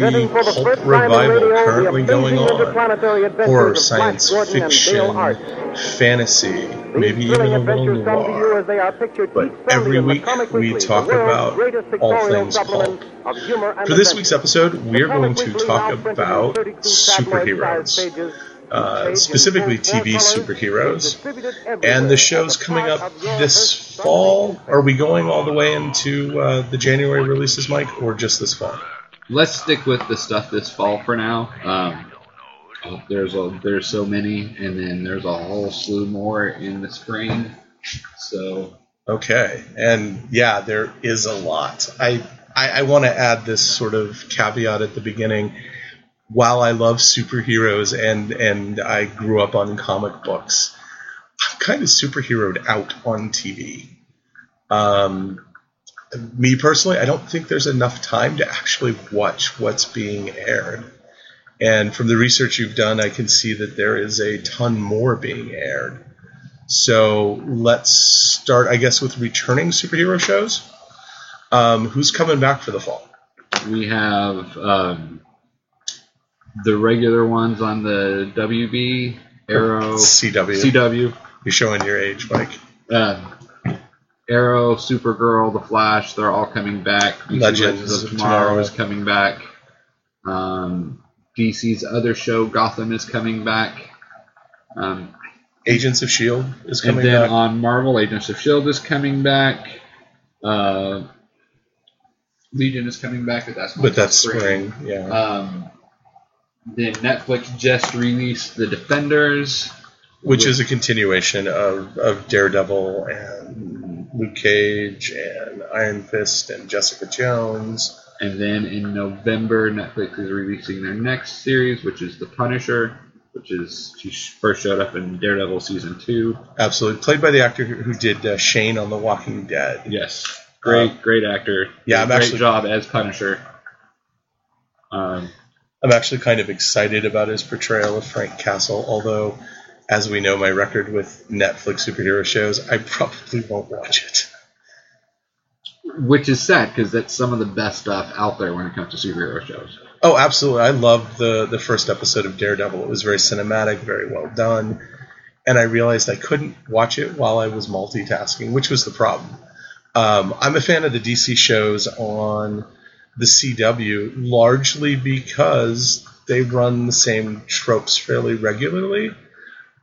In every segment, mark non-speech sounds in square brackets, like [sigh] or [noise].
the Presenting for pulp first time in revival currently going on. Horror, science Gordon and Dale fiction, fantasy, maybe even a little adventures come to you noir. as they are pictured But every week we talk about all things supplement pulp. of humor and For this week's episode, we are going to talk now printed in about superheroes. Uh, each page in specifically TV superheroes. is distributed everywhere And the show's coming up this fall. Are we going all the way into uh, the January releases, Mike, or just this fall? Let's stick with the stuff this fall for now. Um, oh, there's a, there's so many, and then there's a whole slew more in the spring. So Okay, and yeah, there is a lot. I I, I want to add this sort of caveat at the beginning. While I love superheroes and and I grew up on comic books, I'm kind of superheroed out on TV. Um, me personally, I don't think there's enough time to actually watch what's being aired. And from the research you've done, I can see that there is a ton more being aired. So let's start, I guess, with returning superhero shows. Um, who's coming back for the fall? we have um, the regular ones on the WB Arrow CW. CW. You're showing your age, Mike. Uh, Arrow, Supergirl, The Flash, they're all coming back. Legends of Tomorrow, is coming back. Um, DC's other show, Gotham, is coming back. Um, Agents of Shield is and coming then back. on Marvel, Agents of S.H.I.E.L.D. is coming back. Uh, Legion is coming back, but that's but that's spring. Yeah. Um, then Netflix just released The Defenders. Which is a continuation of, of Daredevil and Luke Cage and Iron Fist and Jessica Jones. And then in November, Netflix is releasing their next series, which is The Punisher, which is she first showed up in Daredevil season two. Absolutely. Played by the actor who did uh, Shane on The Walking Dead. Yes, great, great actor. yeah, I'm great actually- job as Punisher. Um, I'm actually kind of excited about his portrayal of Frank Castle, although, as we know, my record with Netflix superhero shows, I probably won't watch it. which is sad because that's some of the best stuff out there when it comes to superhero shows. Oh, absolutely. I loved the, the first episode of Daredevil. It was very cinematic, very well done. And I realized I couldn't watch it while I was multitasking, which was the problem. Um, I'm a fan of the DC shows on the CW largely because they run the same tropes fairly regularly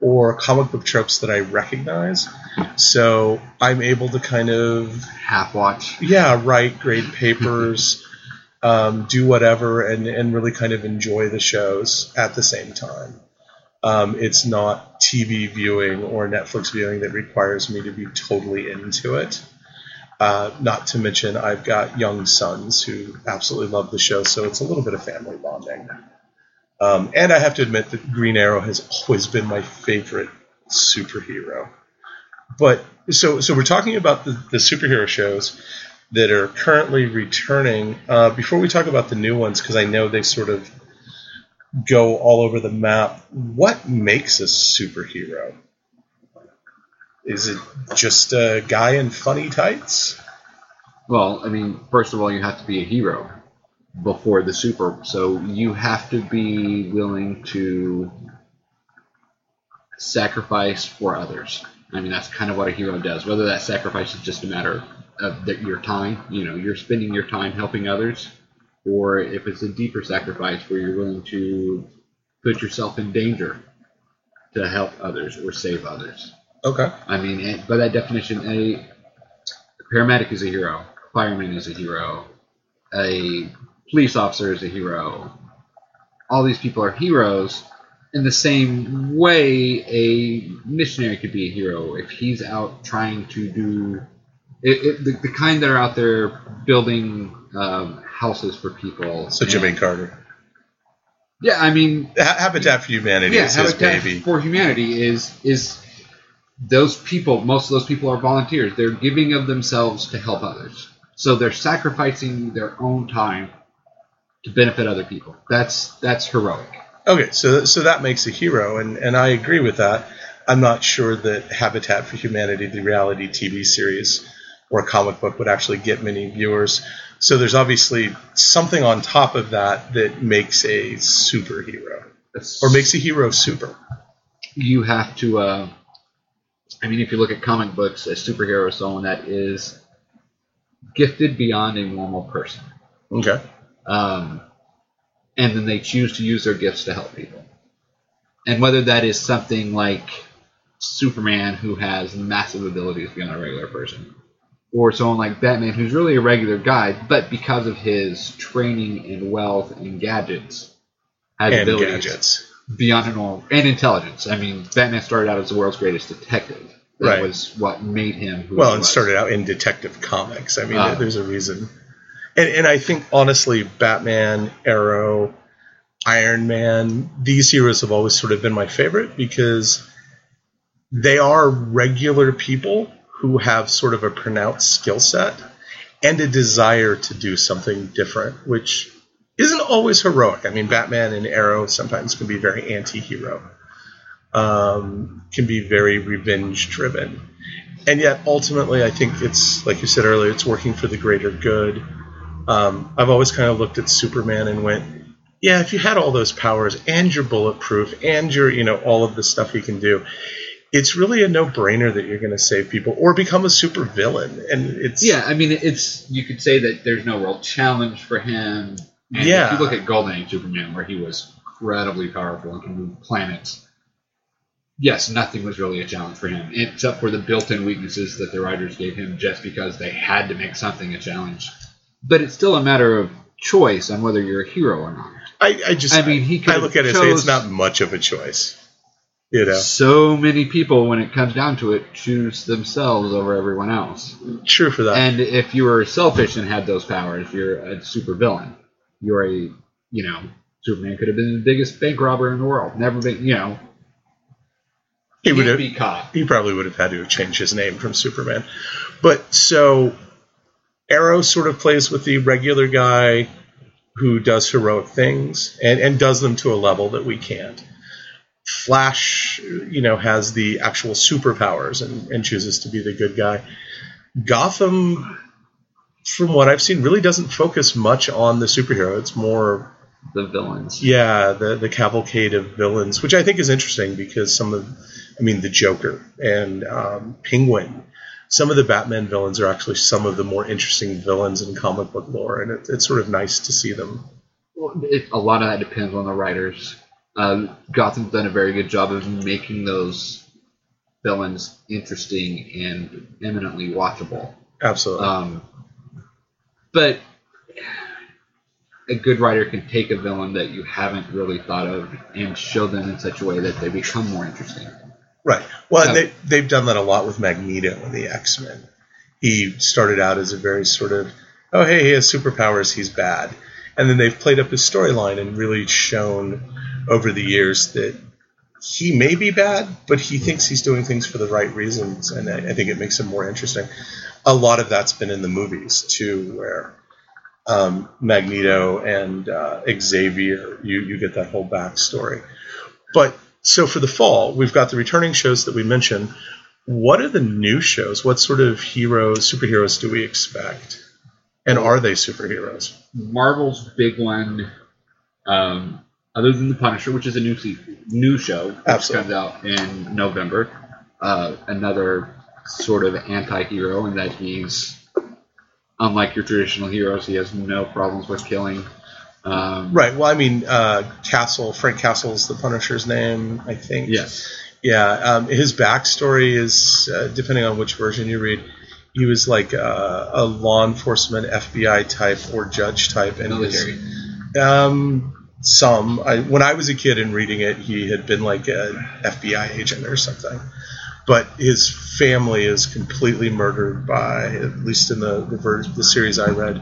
or comic book tropes that I recognize. So I'm able to kind of Half watch. yeah, write grade papers, [laughs] um, do whatever, and, and really kind of enjoy the shows at the same time. Um, it's not TV viewing or Netflix viewing that requires me to be totally into it. Uh, not to mention, I've got young sons who absolutely love the show, so it's a little bit of family bonding. Um, and I have to admit that Green Arrow has always been my favorite superhero. But so so we're talking about the, the superhero shows that are currently returning. Uh, before we talk about the new ones, because I know they sort of go all over the map. What makes a superhero? Is it just a guy in funny tights? Well, I mean, first of all, you have to be a hero before the super. So you have to be willing to sacrifice for others. I mean, that's kind of what a hero does. Whether that sacrifice is just a matter of that your time, you know, you're spending your time helping others, or if it's a deeper sacrifice where you're willing to put yourself in danger to help others or save others. Okay. I mean, by that definition, a, a paramedic is a hero, a fireman is a hero, a police officer is a hero. All these people are heroes. In the same way, a missionary could be a hero if he's out trying to do it, it, the, the kind that are out there building um, houses for people. So Jimmy Carter. Yeah, I mean, Ha- Habitat for Humanity yeah, is his baby. for Humanity is is those people. Most of those people are volunteers. They're giving of themselves to help others. So they're sacrificing their own time to benefit other people. That's that's heroic. Okay, so so that makes a hero, and and I agree with that. I'm not sure that Habitat for Humanity, the reality TV series or comic book, would actually get many viewers. So there's obviously something on top of that that makes a superhero or makes a hero super. you have to. Uh, I mean, if you look at comic books, a superhero is someone that is gifted beyond a normal person, Okay. Um, and then they choose to use their gifts to help people. And whether that is something like Superman, who has massive abilities beyond a regular person, or someone like Batman, who's really a regular guy, but because of his training and wealth and gadgets, has And abilities gadgets. beyond a normal and intelligence. I mean, Batman started out as the world's greatest detective. That Right. was what made him who Well, and started out in Detective Comics. I mean, Ah. there's a reason. And, and I think, honestly, Batman, Arrow, Iron Man, these heroes have always sort of been my favorite because they are regular people who have sort of a pronounced skill set and a desire to do something different, which isn't always heroic. I mean, Batman and Arrow sometimes can be very anti hero, um, can be very revenge driven and yet ultimately i think it's like you said earlier it's working for the greater good um, i've always kind of looked at superman and went yeah if you had all those powers and you're bulletproof and you're you know all of the stuff he can do it's really a no-brainer that you're going to save people or become a super villain and it's yeah, I mean, it's you could say that there's no real challenge for him. And Yeah. If you look at Golden Age Superman, where he was incredibly powerful and can move planets. Yes, nothing was really a challenge for him, except for the built-in weaknesses that the writers gave him, just because they had to make something a challenge. But it's still a matter of choice on whether you're a hero or not. I, I just I mean, he I look at it and say it's not much of a choice you know So many people, when it comes down to it, choose themselves over everyone else. true for that And if you were selfish and had those powers, you're a super villain. You're a, you know, Superman could have been the biggest bank robber in the world. Never been, you know, he would have be caught. he probably would have had to have changed his name from Superman. But so Arrow sort of plays with the regular guy who does heroic things and, and does them to a level that we can't. Flash, you know, has the actual superpowers and, and chooses to be the good guy. Gotham, from what I've seen, really doesn't focus much on the superhero. It's more The villains. yeah, the the cavalcade of villains, which I think is interesting because some of, I mean, the Joker and um, Penguin, some of the Batman villains are actually some of the more interesting villains in comic book lore, and it, it's sort of nice to see them. Well, it, a lot of that depends on the writers. Uh, Gotham's done a very good job of making those villains interesting and eminently watchable. Absolutely, Um, but a good writer can take a villain that you haven't really thought of and show them in such a way that they become more interesting. Right. Well, they they've done that a lot with Magneto and the X Men. He started out as a very sort of, oh hey, he has superpowers, he's bad, and then they've played up his storyline and really shown over the years that he may be bad, but he thinks he's doing things for the right reasons, and I, I think it makes him more interesting. A lot of that's been in the movies too, where um, Magneto and uh, Xavier, you you get that whole backstory. But so for the fall, we've got the returning shows that we mentioned. What are the new shows? What sort of heroes, superheroes do we expect? And are they superheroes? Marvel's big one, um, other than the Punisher, which is a new new show, which Absolutely. comes out in November. Uh, another sort of anti-hero in that he's unlike your traditional heroes. He has no problems with killing. Um, Right. Well, I mean, uh, Castle, Frank Castle's the Punisher's name, I think. Yes. Yeah. Um, his backstory is, uh, depending on which version you read, he was like a, a law enforcement FBI type or judge type, and his- Um, some. I, when I was a kid and reading it, he had been like an FBI agent or something. But his family is completely murdered by, at least in the the, ver- the series I read,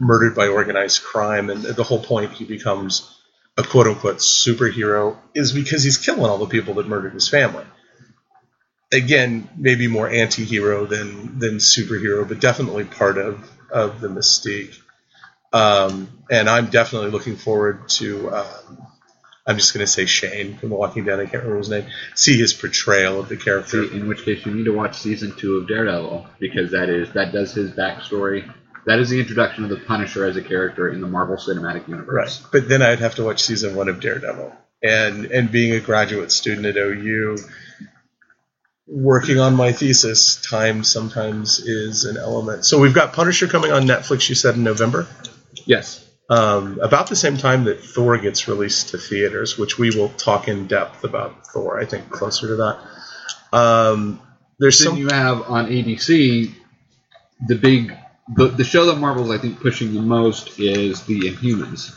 murdered by organized crime. And the whole point he becomes a quote unquote superhero is because he's killing all the people that murdered his family. Again, maybe more anti-hero than than superhero, but definitely part of of the mystique. Um, and I'm definitely looking forward to um, I'm just going to say Shane from Walking Dead. I can't remember his name. See his portrayal of the character. See, in which case you need to watch season two of Daredevil because that is that does his backstory. That is the introduction of the Punisher as a character in the Marvel Cinematic Universe. Right. But then I'd have to watch season one of Daredevil. And and being a graduate student at OU, working on my thesis, time sometimes is an element. So we've got Punisher coming on Netflix. You said in November. Yes. Um, about the same time that Thor gets released to theaters, which we will talk in depth about Thor. I think closer to that. Um, there's Then some you have on ABC the big the, the show that Marvel's I think pushing the most is the Inhumans.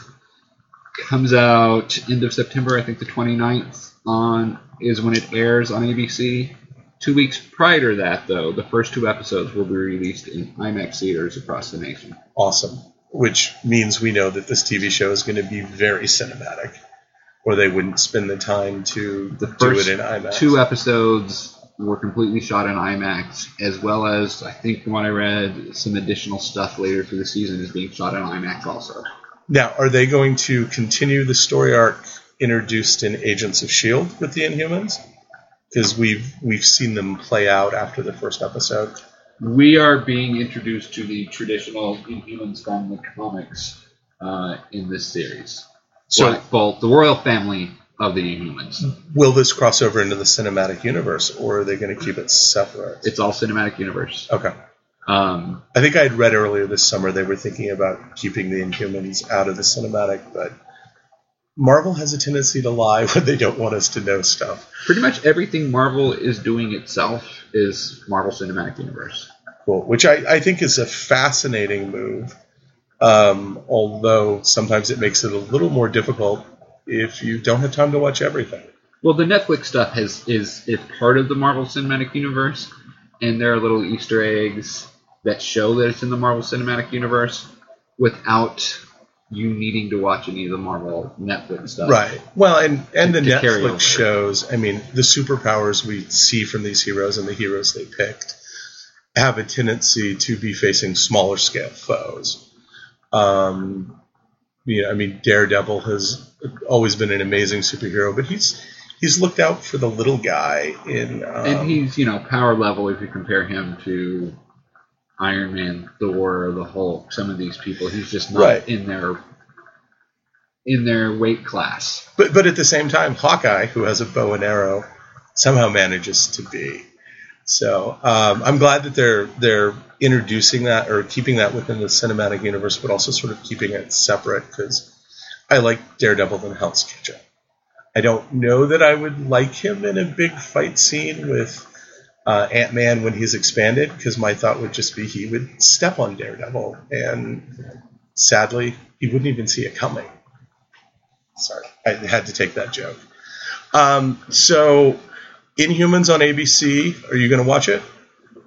Comes out end of September, I think the 29th on is when it airs on ABC. Two weeks prior to that, though, the first two episodes will be released in IMAX theaters across the nation. awesome, which means we know that this TV show is going to be very cinematic, or they wouldn't spend the time to The do it in IMAX. two episodes were completely shot in IMAX, as well as I think from what I read, some additional stuff later through the season is being shot in IMAX also. Now, are they going to continue the story arc introduced in Agents of Shield with the Inhumans? Because we've we've seen them play out after the first episode. We are being introduced to the traditional Inhumans from the comics uh, in this series. So- Black Bolt, the royal family of the Inhumans. Will this cross over into the cinematic universe, or are they going to keep it separate? It's all cinematic universe. Okay. Um, I think I had read earlier this summer they were thinking about keeping the Inhumans out of the cinematic, but Marvel has a tendency to lie [laughs] when they don't want us to know stuff. pretty much everything Marvel is doing itself is Marvel Cinematic Universe. Cool. Which I, I think is a fascinating move. Um, although sometimes it makes it a little more difficult if you don't have time to watch everything. Well, the Netflix stuff has is is part of the Marvel Cinematic Universe, and there are little Easter eggs that show that it's in the Marvel Cinematic Universe without you needing to watch any of the Marvel Netflix stuff. Right. Well, and and the To. Netflix shows. I mean, the superpowers we see from these heroes and the heroes they picked have a tendency to be facing smaller scale foes. Um, you know, I mean, Daredevil has always been an amazing superhero, but he's he's looked out for the little guy in. Um, And he's you know power level if you compare him to Iron Man, Thor, the Hulk. Some of these people, he's just not Right. in their in their weight class. But but at the same time, Hawkeye, who has a bow and arrow, somehow manages to be. So um, I'm glad that they're they're introducing that or keeping that within the cinematic universe, but also sort of keeping it separate because I like Daredevil in Hell's Kitchen. I don't know that I would like him in a big fight scene with uh, Ant Man when he's expanded, because my thought would just be he would step on Daredevil, and sadly, he wouldn't even see it coming. Sorry, I had to take that joke. Um, so, Inhumans on ABC. Are you going to watch it?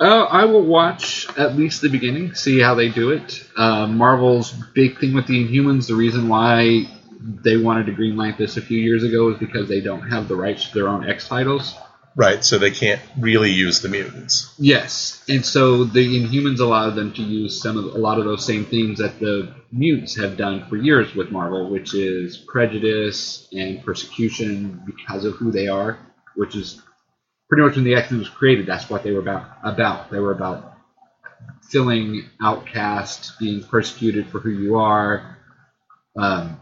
Uh, I will watch at least the beginning, see how they do it. Uh, Marvel's big thing with the Inhumans, the reason why they wanted to greenlight this a few years ago is because they don't have the rights to their own X titles. Right. So they can't really use the mutants. Yes, and so the Inhumans allowed them to use some of a lot of those same themes that the mutants have done for years with Marvel, which is prejudice and persecution because of who they are, which is pretty much when the X Men was created. That's what they were about. About they were about feeling outcast, being persecuted for who you are. Um,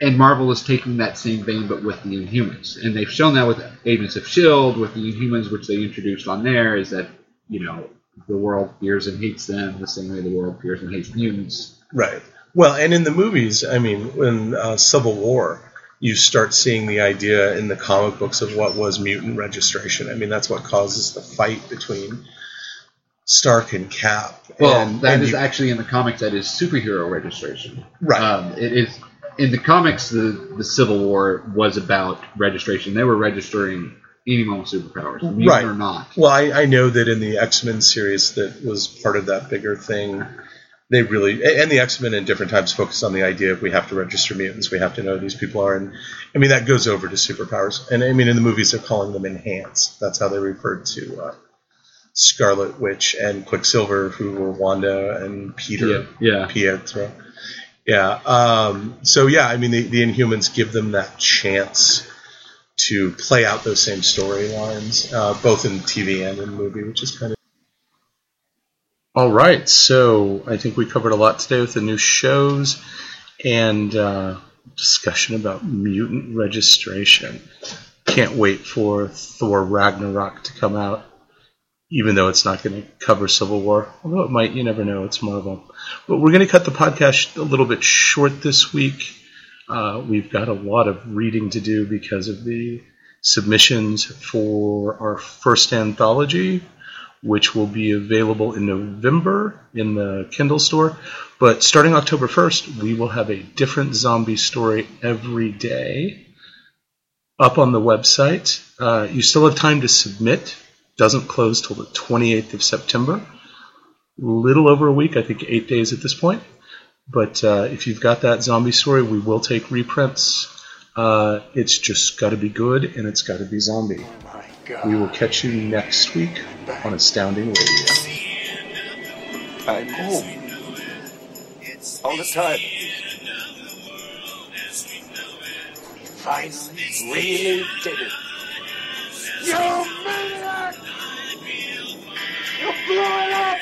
and Marvel is taking that same vein, but with the Inhumans, and they've shown that with Agents of Shield, with the Inhumans, which they introduced on there, is that you know the world fears and hates them the same way the world fears and hates mutants. Right. Well, and in the movies, I mean, when uh, Civil War, you start seeing the idea in the comic books of what was mutant registration. I mean, that's what causes the fight between Stark and Cap. Well, and, that and is you- actually in the comics. That is superhero registration. right. Um, it is in the comics. The the Civil War was about registration. They were registering anyone with superpowers, mutant Right. or not. Well, I, I know that in the X Men series, that was part of that bigger thing. They really and the X Men in different times focus on the idea of we have to register mutants, we have to know who these people are, and I mean that goes over to superpowers. And I mean in the movies they're calling them enhanced. That's how they referred to uh, Scarlet Witch and Quicksilver, who were Wanda and Peter Yeah, yeah. Pietro. Yeah. Um, so yeah, I mean, the, the Inhumans give them that chance to play out those same storylines, uh, both in TV and in movie, which is kind of. All right, so I think we covered a lot today with the new shows and uh, discussion about mutant registration. Can't wait for Thor Ragnarok to come out, even though it's not going to cover Civil War. Although it might, you never know. It's Marvel. But we're going to cut the podcast a little bit short this week. Uh, we've got a lot of reading to do because of the submissions for our first anthology, which will be available in November in the Kindle store. But starting October 1st, we will have a different zombie story every day up on the website. Uh, you still have time to submit. Doesn't close till the 28th of September. Little over a week, I think eight days at this point. But uh, if you've got that zombie story, we will take reprints. Uh, it's just got to be good and it's got to be zombie. We will catch you next week on Astounding Radio. I'm home. All the time. Finally, really did it. You maniac! You blew it up!